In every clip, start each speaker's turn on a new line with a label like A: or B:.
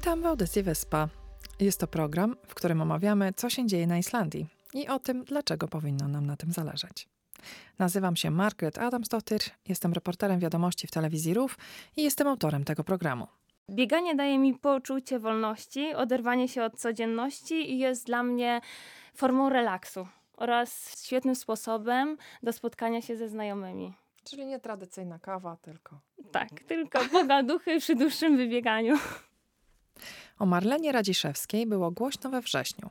A: Witam w audycji Wyspa. Jest to program, w którym omawiamy, co się dzieje na Islandii i o tym, dlaczego powinno nam na tym zależeć. Nazywam się Margaret Adamsdottir, jestem reporterem wiadomości w telewizji RUF i jestem autorem tego programu.
B: Bieganie daje mi poczucie wolności, oderwanie się od codzienności i jest dla mnie formą relaksu oraz świetnym sposobem do spotkania się ze znajomymi.
A: Czyli nie tradycyjna kawa, tylko.
B: Tak, tylko pogaduchy przy dłuższym wybieganiu.
A: O Marlenie Radziszewskiej było głośno we wrześniu,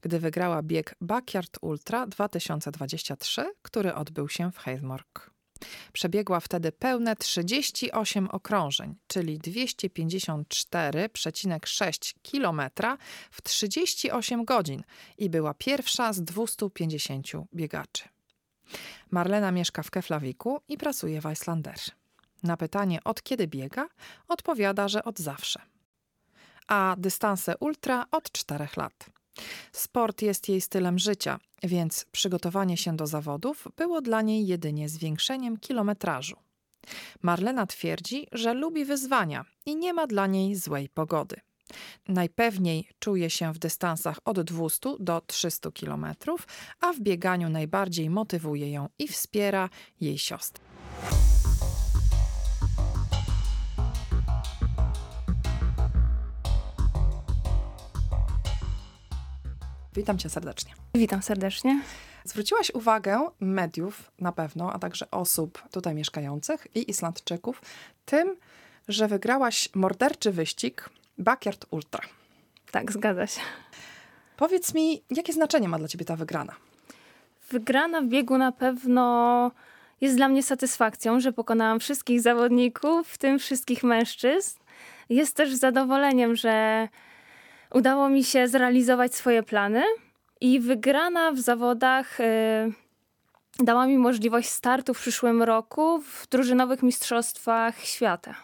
A: gdy wygrała bieg Backyard Ultra 2023, który odbył się w Heidmork. Przebiegła wtedy pełne 38 okrążeń, czyli 254,6 km w 38 godzin i była pierwsza z 250 biegaczy. Marlena mieszka w Keflawiku i pracuje w Icelander. Na pytanie od kiedy biega, odpowiada, że od zawsze. A dystanse ultra od czterech lat. Sport jest jej stylem życia, więc przygotowanie się do zawodów było dla niej jedynie zwiększeniem kilometrażu. Marlena twierdzi, że lubi wyzwania i nie ma dla niej złej pogody. Najpewniej czuje się w dystansach od 200 do 300 km, a w bieganiu najbardziej motywuje ją i wspiera jej siostra. Witam cię serdecznie.
B: Witam serdecznie.
A: Zwróciłaś uwagę mediów na pewno, a także osób tutaj mieszkających i Islandczyków tym, że wygrałaś morderczy wyścig Backyard Ultra.
B: Tak, zgadza się.
A: Powiedz mi, jakie znaczenie ma dla ciebie ta wygrana?
B: Wygrana w biegu na pewno jest dla mnie satysfakcją, że pokonałam wszystkich zawodników, w tym wszystkich mężczyzn. Jest też zadowoleniem, że udało mi się zrealizować swoje plany i wygrana w zawodach y, dała mi możliwość startu w przyszłym roku w drużynowych mistrzostwach świata.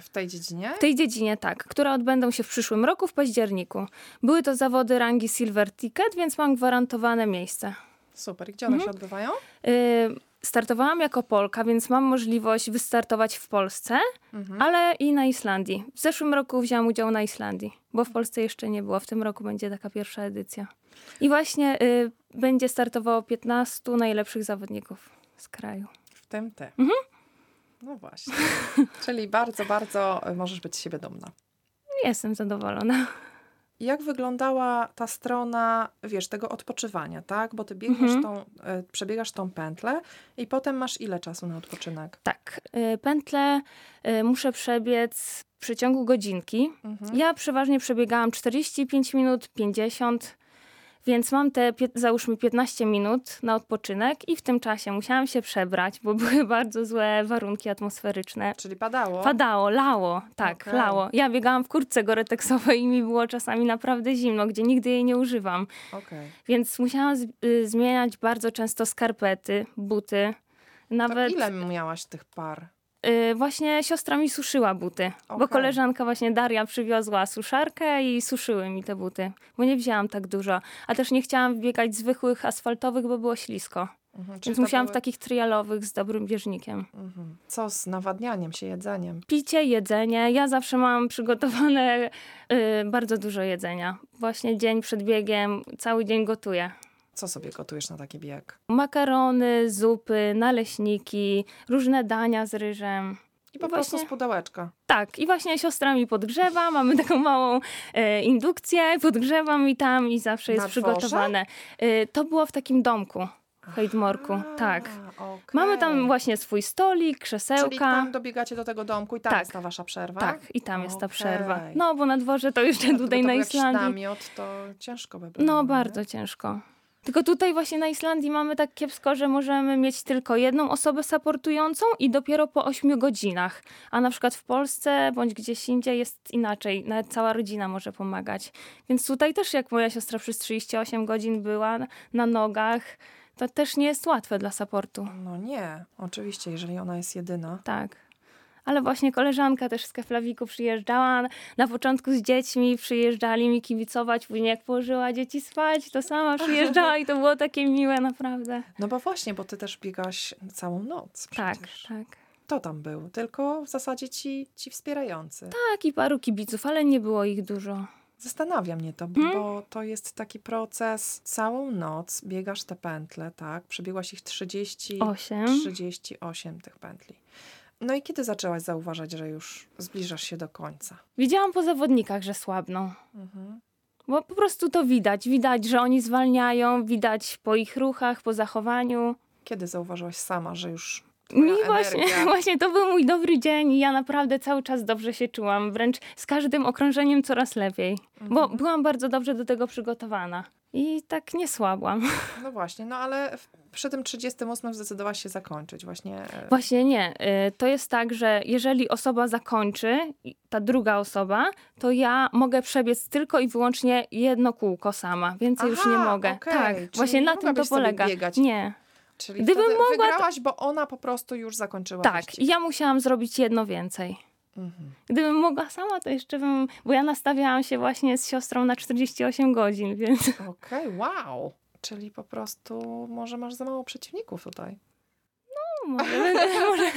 A: W tej dziedzinie?
B: W tej dziedzinie, tak, które odbędą się w przyszłym roku w październiku. Były to zawody rangi Silver Ticket, więc mam gwarantowane miejsce.
A: Super. Gdzie one mhm. się odbywają?
B: Y startowałam jako Polka, więc mam możliwość wystartować w Polsce, mhm. ale i na Islandii. W zeszłym roku wzięłam udział na Islandii, bo w Polsce jeszcze nie było. W tym roku będzie taka pierwsza edycja. I właśnie y, będzie startowało 15 najlepszych zawodników z kraju.
A: W tym ty. Mhm. No właśnie. Czyli bardzo, bardzo możesz być z siebie dumna.
B: Jestem zadowolona.
A: Jak wyglądała ta strona, wiesz, tego odpoczywania, tak? Bo ty biegniesz mhm. tą, e, przebiegasz tą pętlę i potem masz ile czasu na odpoczynek?
B: Tak, e, pętlę e, muszę przebiec w przeciągu godzinki. Mhm. Ja przeważnie przebiegałam 45 minut, 50 więc mam te, załóżmy, 15 minut na odpoczynek i w tym czasie musiałam się przebrać, bo były bardzo złe warunki atmosferyczne.
A: Czyli padało?
B: Padało, lało, tak, okay. lało. Ja biegałam w kurtce goreteksowej i mi było czasami naprawdę zimno, gdzie nigdy jej nie używam. Okay. Więc musiałam y, zmieniać bardzo często skarpety, buty.
A: Nawet... To ile miałaś tych par?
B: Yy, właśnie siostra mi suszyła buty, okay. bo koleżanka właśnie Daria przywiozła suszarkę i suszyły mi te buty, bo nie wzięłam tak dużo. A też nie chciałam biegać zwykłych asfaltowych, bo było ślisko. Mhm, Więc musiałam były... w takich trialowych z dobrym bieżnikiem. Mhm.
A: Co z nawadnianiem się, jedzeniem?
B: Picie, jedzenie. Ja zawsze mam przygotowane yy, bardzo dużo jedzenia. Właśnie dzień przed biegiem, cały dzień gotuję.
A: Co sobie gotujesz na taki bieg?
B: Makarony, zupy, naleśniki, różne dania z ryżem.
A: I po prostu z pudełeczka.
B: Tak, i właśnie siostra mi podgrzewa, mamy taką małą e, indukcję, podgrzewam i tam i zawsze jest na przygotowane. E, to było w takim domku Heidmorku, tak. Okay. Mamy tam właśnie swój stolik, krzesełka. Czyli
A: tam dobiegacie do tego domku i tam tak. jest ta wasza przerwa?
B: Tak, i tam okay. jest ta przerwa. No, bo na dworze to jeszcze no, tutaj na Islandii.
A: namiot, to ciężko by było.
B: No, bardzo ciężko. Tylko tutaj właśnie na Islandii mamy tak kiepsko, że możemy mieć tylko jedną osobę supportującą i dopiero po 8 godzinach. A na przykład w Polsce bądź gdzieś indziej jest inaczej. Nawet cała rodzina może pomagać. Więc tutaj też jak moja siostra przez 38 godzin była na nogach, to też nie jest łatwe dla supportu.
A: No nie, oczywiście, jeżeli ona jest jedyna.
B: Tak ale właśnie koleżanka też z Keflawiku przyjeżdżała na początku z dziećmi, przyjeżdżali mi kibicować, później jak położyła dzieci spać, to sama przyjeżdżała i to było takie miłe naprawdę.
A: No bo właśnie, bo ty też biegasz całą noc
B: przecież. Tak, tak.
A: Kto tam był? Tylko w zasadzie ci, ci wspierający.
B: Tak, i paru kibiców, ale nie było ich dużo.
A: Zastanawia mnie to,
B: Hmm?
A: bo to jest taki proces. Całą noc biegasz te pętle, tak? Przebiegłaś ich 30,
B: Osiem.
A: 38 tych pętli. No i kiedy zaczęłaś zauważać, że już zbliżasz się do końca?
B: Widziałam po zawodnikach, że słabną.
A: Mhm.
B: Bo po prostu to widać. Widać, że oni zwalniają, widać po ich ruchach, po zachowaniu.
A: Kiedy zauważyłaś sama, że już
B: Mi właśnie,
A: energia...
B: właśnie to był mój dobry dzień i ja naprawdę cały czas dobrze się czułam. Wręcz z każdym okrążeniem coraz lepiej. Bo
A: Mhm.
B: byłam bardzo dobrze do tego przygotowana. I tak nie słabłam.
A: No właśnie, no ale przy tym 38 zdecydowałaś się zakończyć właśnie. e,
B: Właśnie nie. Y, To jest tak, że jeżeli osoba zakończy, ta druga osoba, to ja mogę przebiec tylko i wyłącznie jedno kółko sama. Więcej już nie
A: Aha,
B: mogę.
A: okej.
B: Tak,
A: Czyli
B: właśnie
A: nie
B: na tym to polega.
A: biegać.
B: Nie.
A: Czyli
B: Gdybym mogła,
A: wygrałaś, bo ona po prostu już zakończyła
B: Tak,
A: wyścig.
B: ja musiałam zrobić jedno więcej.
A: Mhm.
B: Gdybym mogła sama, to jeszcze bym. Bo ja nastawiałam się właśnie z siostrą na 48 godzin, więc.
A: Okej, wow. Czyli po prostu może masz za mało przeciwników tutaj.
B: Może będę, może.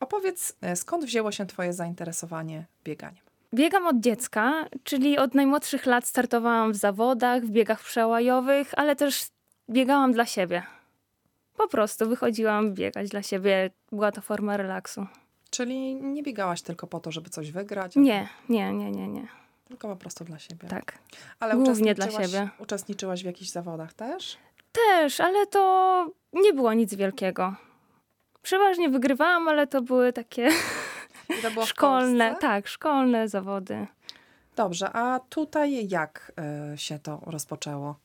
A: Opowiedz, e, skąd wzięło się twoje zainteresowanie bieganiem?
B: Biegam od dziecka, czyli od najmłodszych lat startowałam w zawodach, w biegach przełajowych, ale też biegałam dla siebie. Po prostu wychodziłam biegać dla siebie. Była to forma relaksu.
A: Czyli nie biegałaś tylko po to, żeby coś wygrać?
B: Nie, nie, nie, nie, nie.
A: Tylko po prostu dla siebie.
B: Tak.
A: Ale
B: głównie dla
A: uczestniczyłaś-
B: siebie.
A: Uczestniczyłaś w jakichś zawodach też?
B: Też, ale to nie było nic wielkiego. Przeważnie wygrywałam, ale to były takie
A: to
B: szkolne, tak, szkolne zawody.
A: Dobrze, a tutaj jak e, się to rozpoczęło?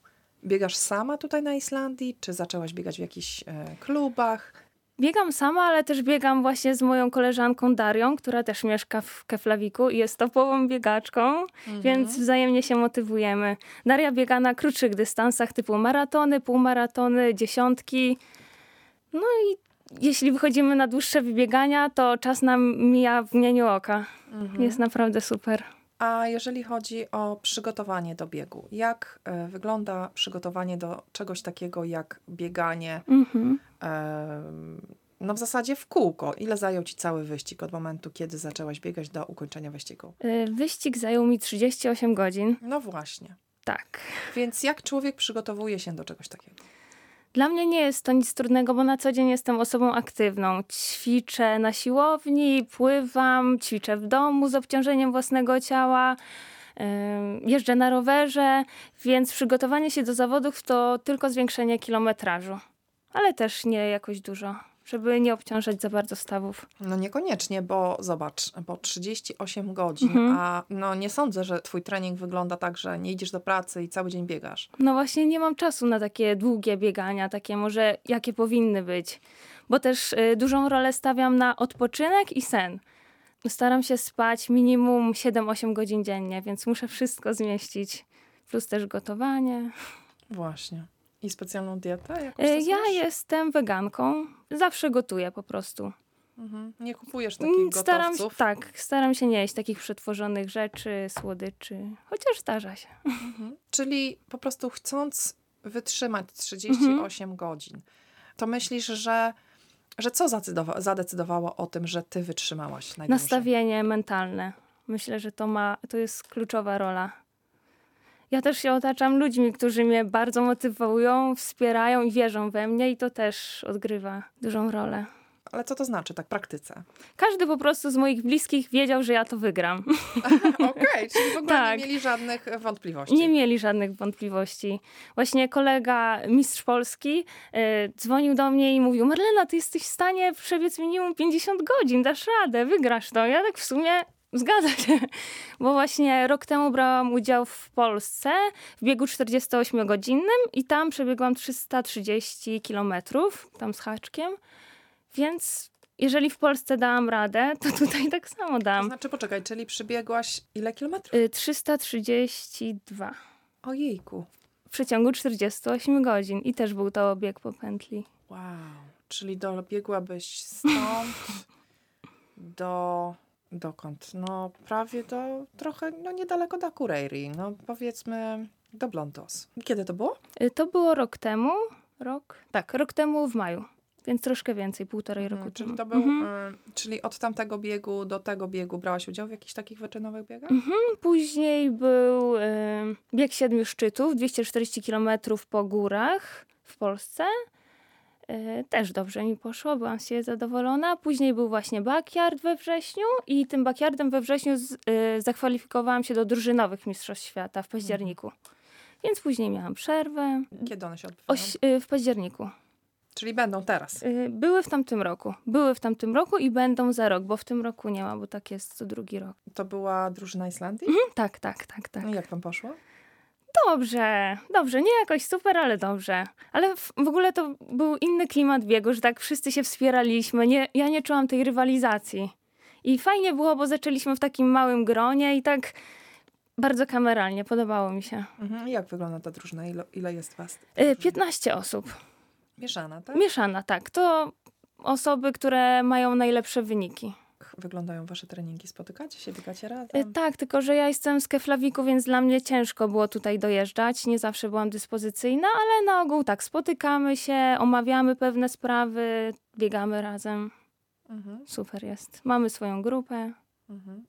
A: Biegasz sama tutaj na Islandii, czy zaczęłaś biegać w jakichś e, klubach?
B: Biegam sama, ale też biegam właśnie z moją koleżanką Darią, która też mieszka w Keflawiku i jest topową biegaczką, więc wzajemnie się motywujemy. Daria biega na krótszych dystansach typu maratony, półmaratony, dziesiątki. No i jeśli wychodzimy na dłuższe wybiegania, to czas nam mija w mgnieniu oka.
A: Mhm.
B: Jest naprawdę super.
A: A jeżeli chodzi o przygotowanie do biegu, jak e, wygląda przygotowanie do czegoś takiego jak bieganie,
B: Mhm.
A: no w zasadzie w kółko? Ile zajął ci cały wyścig od momentu, kiedy zaczęłaś biegać do ukończenia wyścigu?
B: Y, Wyścig zajął mi 38 godzin.
A: No właśnie.
B: Tak.
A: Więc jak człowiek przygotowuje się do czegoś takiego?
B: Dla mnie nie jest to nic trudnego, bo na co dzień jestem osobą aktywną. Ćwiczę na siłowni, pływam, ćwiczę w domu z obciążeniem własnego ciała, jeżdżę na rowerze, więc przygotowanie się do zawodów to tylko zwiększenie kilometrażu, ale też nie jakoś dużo, żeby nie obciążać za bardzo stawów.
A: No niekoniecznie, bo zobacz, bo 38 godzin,
B: Mhm.
A: a no nie sądzę, że twój trening wygląda tak, że nie idziesz do pracy i cały dzień biegasz.
B: No właśnie nie mam czasu na takie długie biegania, takie może jakie powinny być, bo też y, dużą rolę stawiam na odpoczynek i sen. Staram się spać minimum 7-8 godzin dziennie, więc muszę wszystko zmieścić. Plus też gotowanie.
A: Właśnie. I specjalną dietę jakąś
B: Y, Ja jestem weganką. Zawsze gotuję po prostu.
A: Mhm. Nie kupujesz takich
B: Mm, Staram się,
A: gotowców?
B: tak, staram się nie jeść takich przetworzonych rzeczy, słodyczy, chociaż zdarza się.
A: Mhm. Czyli po prostu chcąc wytrzymać 38 godzin, to myślisz, że, że co zadecydowa- zadecydowało o tym, że ty wytrzymałaś najdłużej?
B: Nastawienie mentalne. Myślę, że to ma, to jest kluczowa rola. Ja też się otaczam ludźmi, którzy mnie bardzo motywują, wspierają i wierzą we mnie i to też odgrywa dużą rolę.
A: Ale co to znaczy tak w praktyce?
B: Każdy po prostu z moich bliskich wiedział, że ja to wygram.
A: Okej, czyli w ogóle
B: Tak.
A: nie mieli żadnych wątpliwości.
B: Nie mieli żadnych wątpliwości. Właśnie kolega, mistrz Polski, y, dzwonił do mnie i mówił: Marlena, ty jesteś w stanie przebiec minimum 50 godzin, dasz radę, wygrasz to. Ja tak w sumie zgadza się, bo właśnie rok temu brałam udział w Polsce w biegu 48-godzinnym i tam przebiegłam 330 kilometrów, tam z haczkiem, więc jeżeli w Polsce dałam radę, to tutaj tak samo
A: To
B: dam.
A: znaczy, poczekaj, czyli przybiegłaś ile kilometrów?
B: Y, 332
A: Ojejku.
B: w przeciągu 48 godzin i też był to bieg po pętli.
A: Wow. Czyli dobiegłabyś stąd do... Dokąd? No prawie do... Trochę, no niedaleko do Akureyri. No powiedzmy do Blontos. Kiedy to było?
B: Y, To było rok temu. Rok? Tak, rok temu w maju. więc troszkę więcej, półtorej
A: Mhm,
B: roku
A: czyli
B: temu.
A: to był,
B: Mhm.
A: y, czyli od tamtego biegu do tego biegu brałaś udział w jakichś takich wyczynowych biegach?
B: Mhm. Później był y, bieg siedmiu szczytów, 240 km po górach w Polsce. Y, też dobrze mi poszło, byłam z siebie zadowolona. Później był właśnie backyard we wrześniu i tym backyardem we wrześniu z, y, zakwalifikowałam się do drużynowych Mistrzostw Świata w październiku. Więc później miałam przerwę.
A: Kiedy one się odbywają?
B: Y, w październiku.
A: Czyli będą teraz.
B: Y, były w tamtym roku. Były w tamtym roku i będą za rok, bo w tym roku nie ma, bo tak jest co drugi rok.
A: To była drużyna Islandii?
B: Mhm, tak, tak, tak, tak.
A: No i jak wam poszło?
B: Dobrze, dobrze, nie jakoś super, ale dobrze. Ale w, w ogóle to był inny klimat biegu, że tak wszyscy się wspieraliśmy. Nie, ja nie czułam tej rywalizacji. I fajnie było, bo zaczęliśmy w takim małym gronie i tak bardzo kameralnie, podobało mi się.
A: Mhm. Jak wygląda ta drużyna? Ile, ile jest was?
B: Y, 15 osób.
A: Mieszana, tak?
B: Mieszana, tak. To osoby, które mają najlepsze wyniki.
A: Wyglądają wasze treningi? Spotykacie się, biegacie razem?
B: Tak, tylko że ja jestem z Keflawiku, więc dla mnie ciężko było tutaj dojeżdżać. Nie zawsze byłam dyspozycyjna, ale na ogół tak, spotykamy się, omawiamy pewne sprawy, biegamy razem.
A: Mhm.
B: Super jest. Mamy swoją grupę.
A: Mhm.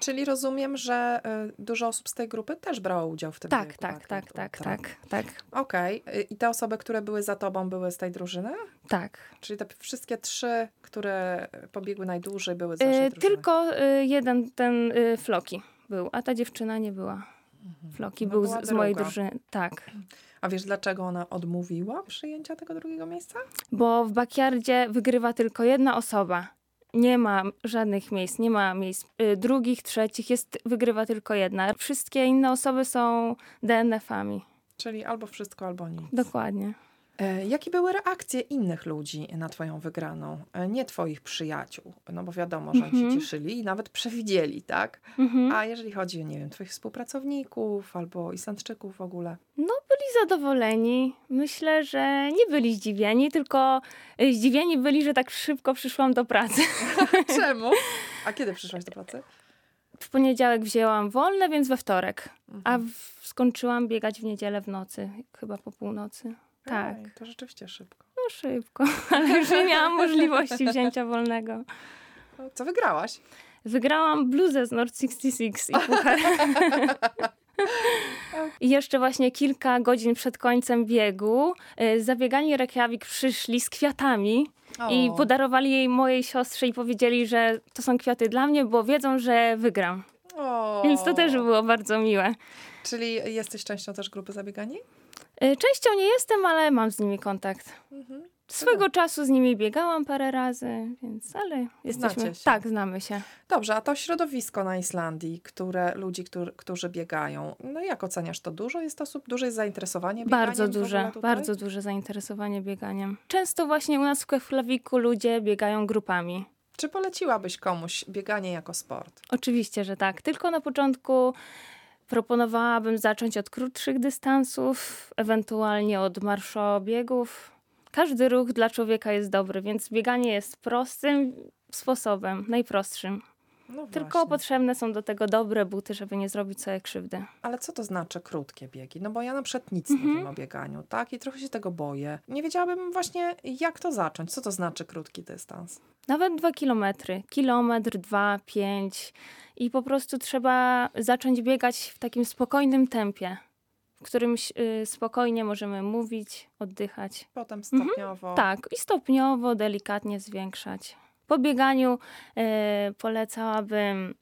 A: Czyli rozumiem, że y, dużo osób z tej grupy też brało udział w tym
B: Tak, tak, tak,
A: backyardu,
B: tak, tak, tak,
A: Okej. Y, I te osoby, które były za tobą, były z tej drużyny?
B: tak.
A: Czyli te wszystkie trzy, które pobiegły najdłużej, były z waszej
B: Y,
A: drużyny?
B: tylko y, jeden ten Floki był, a ta dziewczyna nie była. Floki
A: No
B: był z, z mojej drużyny. Tak.
A: A wiesz, dlaczego ona odmówiła przyjęcia tego drugiego miejsca?
B: Bo w backyardzie wygrywa tylko jedna osoba. Nie ma żadnych miejsc, nie ma miejsc y, drugich, trzecich, jest, wygrywa tylko jedna. Wszystkie inne osoby są DNF-ami.
A: Czyli albo wszystko, albo nic.
B: Dokładnie.
A: E, jakie były reakcje innych ludzi na twoją wygraną? E, nie twoich przyjaciół, no bo wiadomo, że oni
B: Mhm.
A: się cieszyli i nawet przewidzieli, tak?
B: Mhm.
A: A jeżeli chodzi o, nie wiem, twoich współpracowników albo Islandczyków w ogóle?
B: No, byli zadowoleni. Myślę, że nie byli zdziwieni, tylko y, zdziwieni byli, że tak szybko przyszłam do pracy.
A: Czemu? A kiedy przyszłaś do pracy?
B: W poniedziałek wzięłam wolne, więc we wtorek. A
A: Mhm.
B: w, skończyłam biegać w niedzielę w nocy, chyba po północy. Tak,
A: Ej, to rzeczywiście szybko.
B: no szybko, ale już nie miałam możliwości wzięcia wolnego.
A: Co wygrałaś?
B: Wygrałam bluzę z North 66 i puchar. I jeszcze właśnie kilka godzin przed końcem biegu y, zabiegani Reykjavik przyszli z kwiatami i podarowali jej mojej siostrze i powiedzieli, że to są kwiaty dla mnie, bo wiedzą, że wygram.
A: O.
B: Więc to też było bardzo miłe.
A: Czyli jesteś częścią też grupy zabiegani?
B: Y, Częścią nie jestem, ale mam z nimi kontakt.
A: Mhm.
B: Swego czasu z nimi biegałam parę razy, więc ale jesteśmy. Tak, znamy się.
A: Dobrze, a to środowisko na Islandii, które ludzi, którzy, którzy biegają, no jak oceniasz to? Dużo jest osób, duże jest zainteresowanie bieganiem
B: Bardzo duże, bardzo duże zainteresowanie bieganiem. Często właśnie u nas w Keflawiku ludzie biegają grupami.
A: Czy poleciłabyś komuś bieganie jako sport?
B: Oczywiście, że tak. Tylko na początku proponowałabym zacząć od krótszych dystansów, ewentualnie od marszobiegów. Każdy ruch dla człowieka jest dobry, więc bieganie jest prostym sposobem, najprostszym.
A: No
B: Tylko potrzebne są do tego dobre buty, żeby nie zrobić sobie krzywdy.
A: Ale co to znaczy krótkie biegi? No bo ja na przykład nic
B: Mhm.
A: nie wiem o bieganiu, tak? I trochę się tego boję. Nie wiedziałabym właśnie, jak to zacząć. Co to znaczy krótki dystans?
B: Nawet dwa kilometry, kilometr, dwa, pięć. I po prostu trzeba zacząć biegać w takim spokojnym tempie, w którym y, spokojnie możemy mówić, oddychać.
A: Potem stopniowo.
B: Tak, i stopniowo, delikatnie zwiększać. Po bieganiu y, polecałabym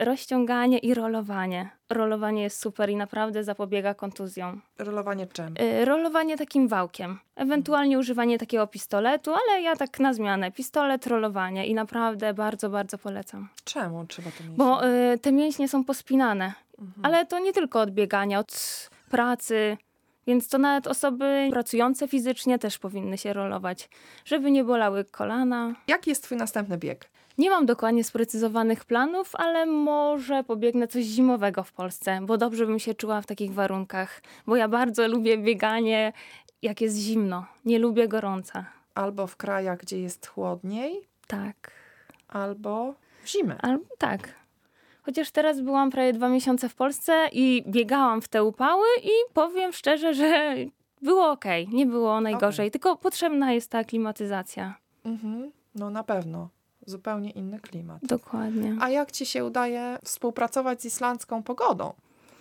B: rozciąganie i rolowanie. Rolowanie jest super i naprawdę zapobiega kontuzjom.
A: Rolowanie czym?
B: Y, Rolowanie takim wałkiem. Ewentualnie używanie takiego pistoletu, ale ja tak na zmianę. Pistolet, rolowanie i naprawdę bardzo, bardzo polecam.
A: Czemu trzeba to mieć?
B: Bo y, te mięśnie są pospinane.
A: Mhm.
B: Ale to nie tylko od biegania, od pracy. Więc to nawet osoby pracujące fizycznie też powinny się rolować, żeby nie bolały kolana.
A: Jaki jest twój następny bieg?
B: Nie mam dokładnie sprecyzowanych planów, ale może pobiegnę coś zimowego w Polsce, bo dobrze bym się czuła w takich warunkach, bo ja bardzo lubię bieganie, jak jest zimno. Nie lubię gorąca.
A: Albo w krajach, gdzie jest chłodniej,
B: Tak.
A: albo w zimę.
B: Albo tak. Chociaż teraz byłam prawie dwa miesiące w Polsce i biegałam w te upały i powiem szczerze, że było ok, nie było najgorzej, tylko potrzebna jest ta klimatyzacja.
A: Mhm. No na pewno. Zupełnie inny klimat.
B: Dokładnie.
A: A jak ci się udaje współpracować z islandzką pogodą,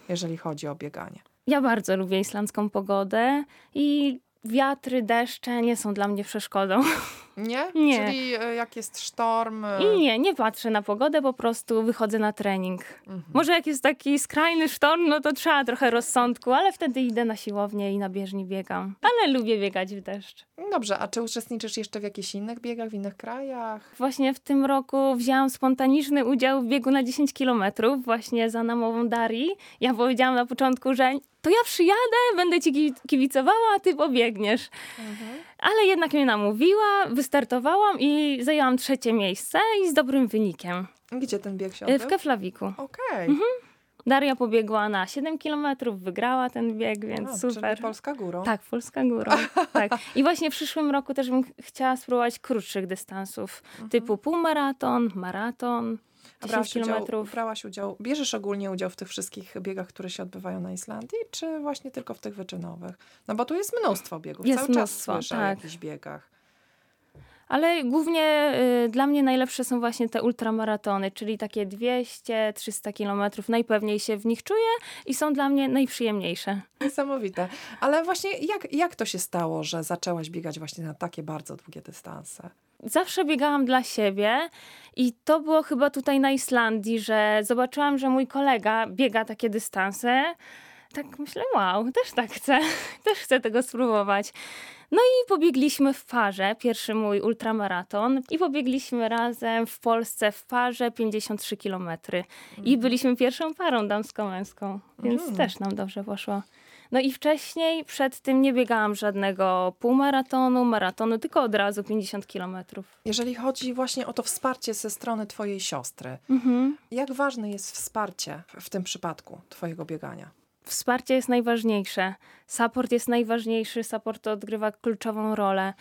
A: jeżeli chodzi o bieganie?
B: Ja bardzo lubię islandzką pogodę i wiatry, deszcze nie są dla mnie przeszkodą.
A: Nie?
B: Nie.
A: Czyli e, jak jest sztorm. e,
B: I nie, nie patrzę na pogodę, po prostu wychodzę na trening.
A: Mhm.
B: Może jak jest taki skrajny sztorm, no to trzeba trochę rozsądku, ale wtedy idę na siłownię i na bieżni biegam. Ale lubię biegać w deszcz.
A: Dobrze, a czy uczestniczysz jeszcze w jakichś innych biegach, w innych krajach?
B: Właśnie w tym roku wzięłam spontaniczny udział w biegu na 10 kilometrów właśnie za namową Darii. Ja powiedziałam na początku, że to ja przyjadę, będę ci ki- kibicowała, a ty pobiegniesz. Ale jednak mnie namówiła, wystartowałam i zajęłam trzecie miejsce i z dobrym wynikiem.
A: Gdzie ten bieg się
B: Y, W
A: odbył?
B: Keflawiku.
A: Okej.
B: Daria pobiegła na 7 kilometrów, wygrała ten bieg, więc
A: A,
B: super.
A: Czyli Polska górą.
B: Tak, Polska Górą. tak. I właśnie w przyszłym roku też bym ch- chciała spróbować krótszych dystansów, typu półmaraton, maraton,
A: A
B: 10
A: brałaś udział,
B: kilometrów.
A: brałaś udział, bierzesz ogólnie udział w tych wszystkich biegach, które się odbywają na Islandii, czy właśnie tylko w tych wyczynowych? No bo tu jest mnóstwo biegów,
B: Jest
A: cały
B: mnóstwo,
A: czas słyszę o
B: tak.
A: jakichś biegach.
B: Ale głównie y, dla mnie najlepsze są właśnie te ultramaratony, czyli takie 200-300 kilometrów. Najpewniej się w nich czuję i są dla mnie najprzyjemniejsze.
A: Niesamowite. Ale właśnie jak, jak to się stało, że zaczęłaś biegać właśnie na takie bardzo długie dystanse?
B: Zawsze biegałam dla siebie i to było chyba tutaj na Islandii, że zobaczyłam, że mój kolega biega takie dystanse. Tak myślę, wow, też tak chcę, też chcę tego spróbować. No i pobiegliśmy w parze, pierwszy mój ultramaraton i pobiegliśmy razem w Polsce w parze 53 kilometry. I byliśmy pierwszą parą damsko-męską, więc
A: Mhm.
B: też nam dobrze poszło. No i wcześniej, przed tym nie biegałam żadnego półmaratonu, maratonu, tylko od razu 50 kilometrów.
A: Jeżeli chodzi właśnie o to wsparcie ze strony twojej siostry,
B: Mhm.
A: jak ważne jest wsparcie w tym przypadku twojego biegania?
B: Wsparcie jest najważniejsze. Support jest najważniejszy, support odgrywa kluczową rolę.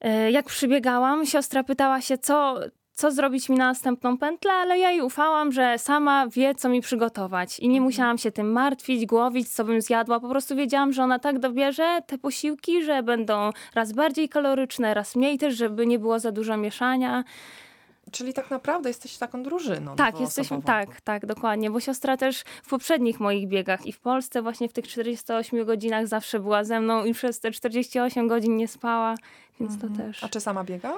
B: E, Jak przybiegałam, siostra pytała się, co, co zrobić mi na następną pętlę, ale ja jej ufałam, że sama wie, co mi przygotować. I nie musiałam się tym martwić, głowić, co bym zjadła. Po prostu wiedziałam, że ona tak dobierze te posiłki, że będą raz bardziej kaloryczne, raz mniej też, żeby nie było za dużo mieszania.
A: Czyli tak naprawdę jesteś taką drużyną.
B: Tak, jesteśmy, tak, tak, dokładnie, bo siostra też w poprzednich moich biegach i w Polsce właśnie w tych 48 godzinach zawsze była ze mną i przez te 48 godzin nie spała, więc to też.
A: A czy sama biega?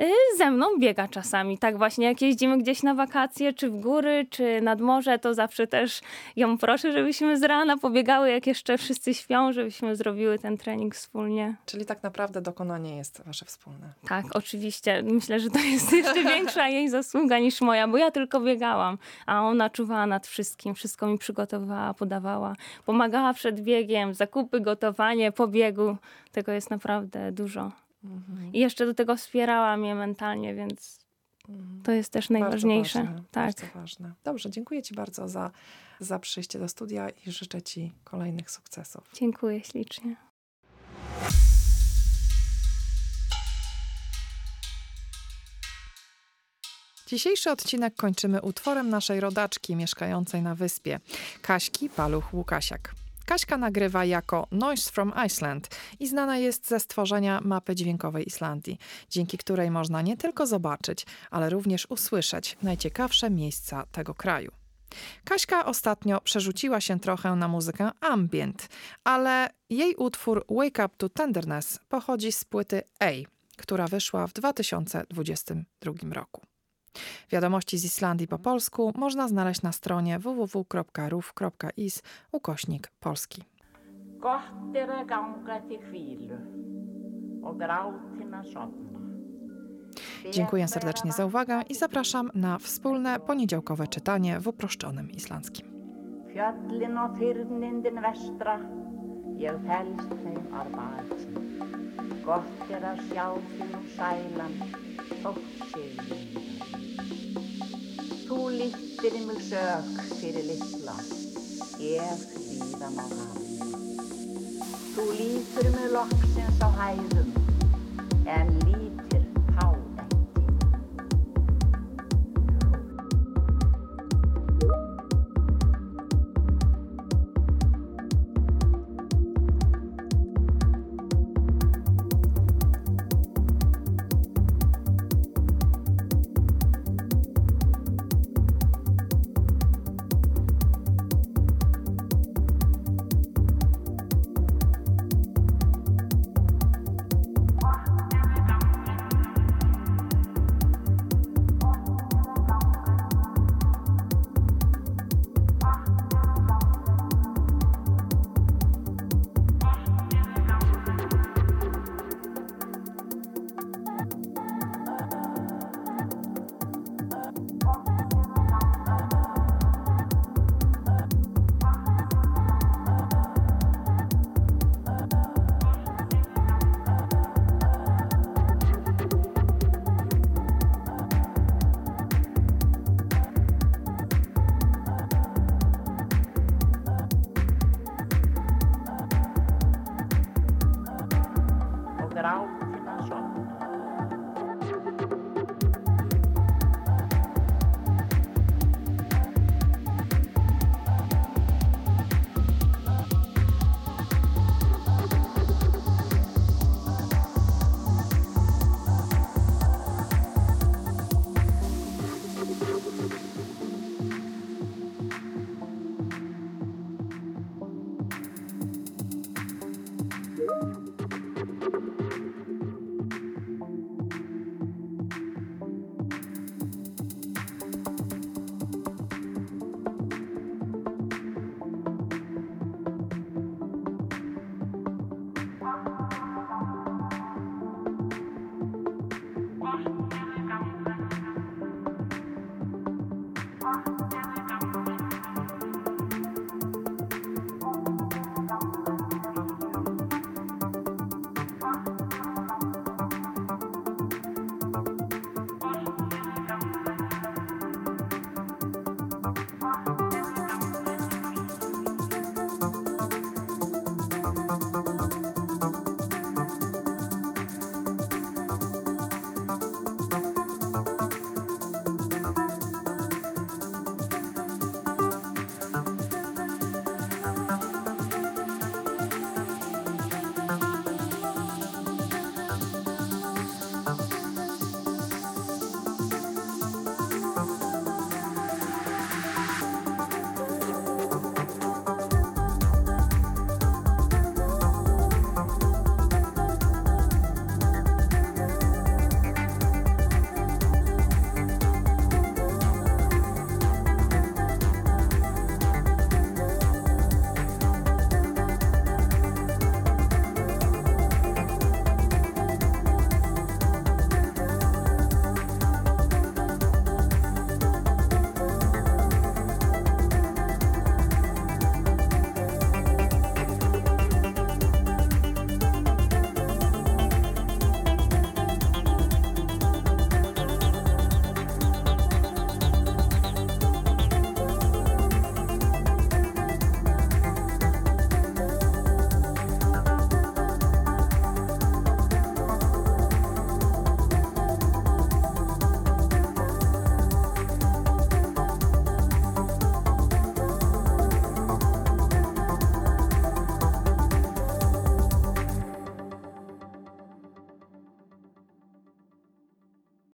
B: Y, Ze mną biega czasami, tak właśnie, jak jeździmy gdzieś na wakacje, czy w góry, czy nad morze, to zawsze też ją proszę, żebyśmy z rana pobiegały, jak jeszcze wszyscy śpią, żebyśmy zrobiły ten trening wspólnie.
A: Czyli tak naprawdę dokonanie jest wasze wspólne.
B: Tak, oczywiście. Myślę, że to jest jeszcze większa jej zasługa niż moja, bo ja tylko biegałam, a ona czuwała nad wszystkim, wszystko mi przygotowywała, podawała, pomagała przed biegiem, zakupy, gotowanie, po biegu. Tego jest naprawdę dużo. I jeszcze do tego wspierała mnie mentalnie, więc to jest też najważniejsze.
A: Bardzo ważne,
B: tak.
A: bardzo ważne. Dobrze, dziękuję ci bardzo za, za przyjście do studia i życzę ci kolejnych sukcesów.
B: Dziękuję ślicznie.
A: Dzisiejszy odcinek kończymy utworem naszej rodaczki mieszkającej na wyspie, Kaśki Paluch Łukasiak. Kaśka nagrywa jako Noise from Iceland i znana jest ze stworzenia mapy dźwiękowej Islandii, dzięki której można nie tylko zobaczyć, ale również usłyszeć najciekawsze miejsca tego kraju. Kaśka ostatnio przerzuciła się trochę na muzykę ambient, ale jej utwór Wake Up to Tenderness pochodzi z płyty A, która wyszła w 2022 roku. Wiadomości z Islandii po polsku można znaleźć na stronie www.ruf.is ukośnik polski.
C: Gott er að ganga til hvílu og grátin að sofna.
A: Dziękuję serdecznie za uwagę i zapraszam na wspólne poniedziałkowe czytanie w uproszczonym islandzkim.
C: Fjöllin og þyrnindin vestra, ég felst þeim að baki. Gott er að sjá sælan, þótt líðan. Þú líktir í mig sök fyrir litla, ég líðan á hafni. Þú lítur mig loksins á hæðum, en lítir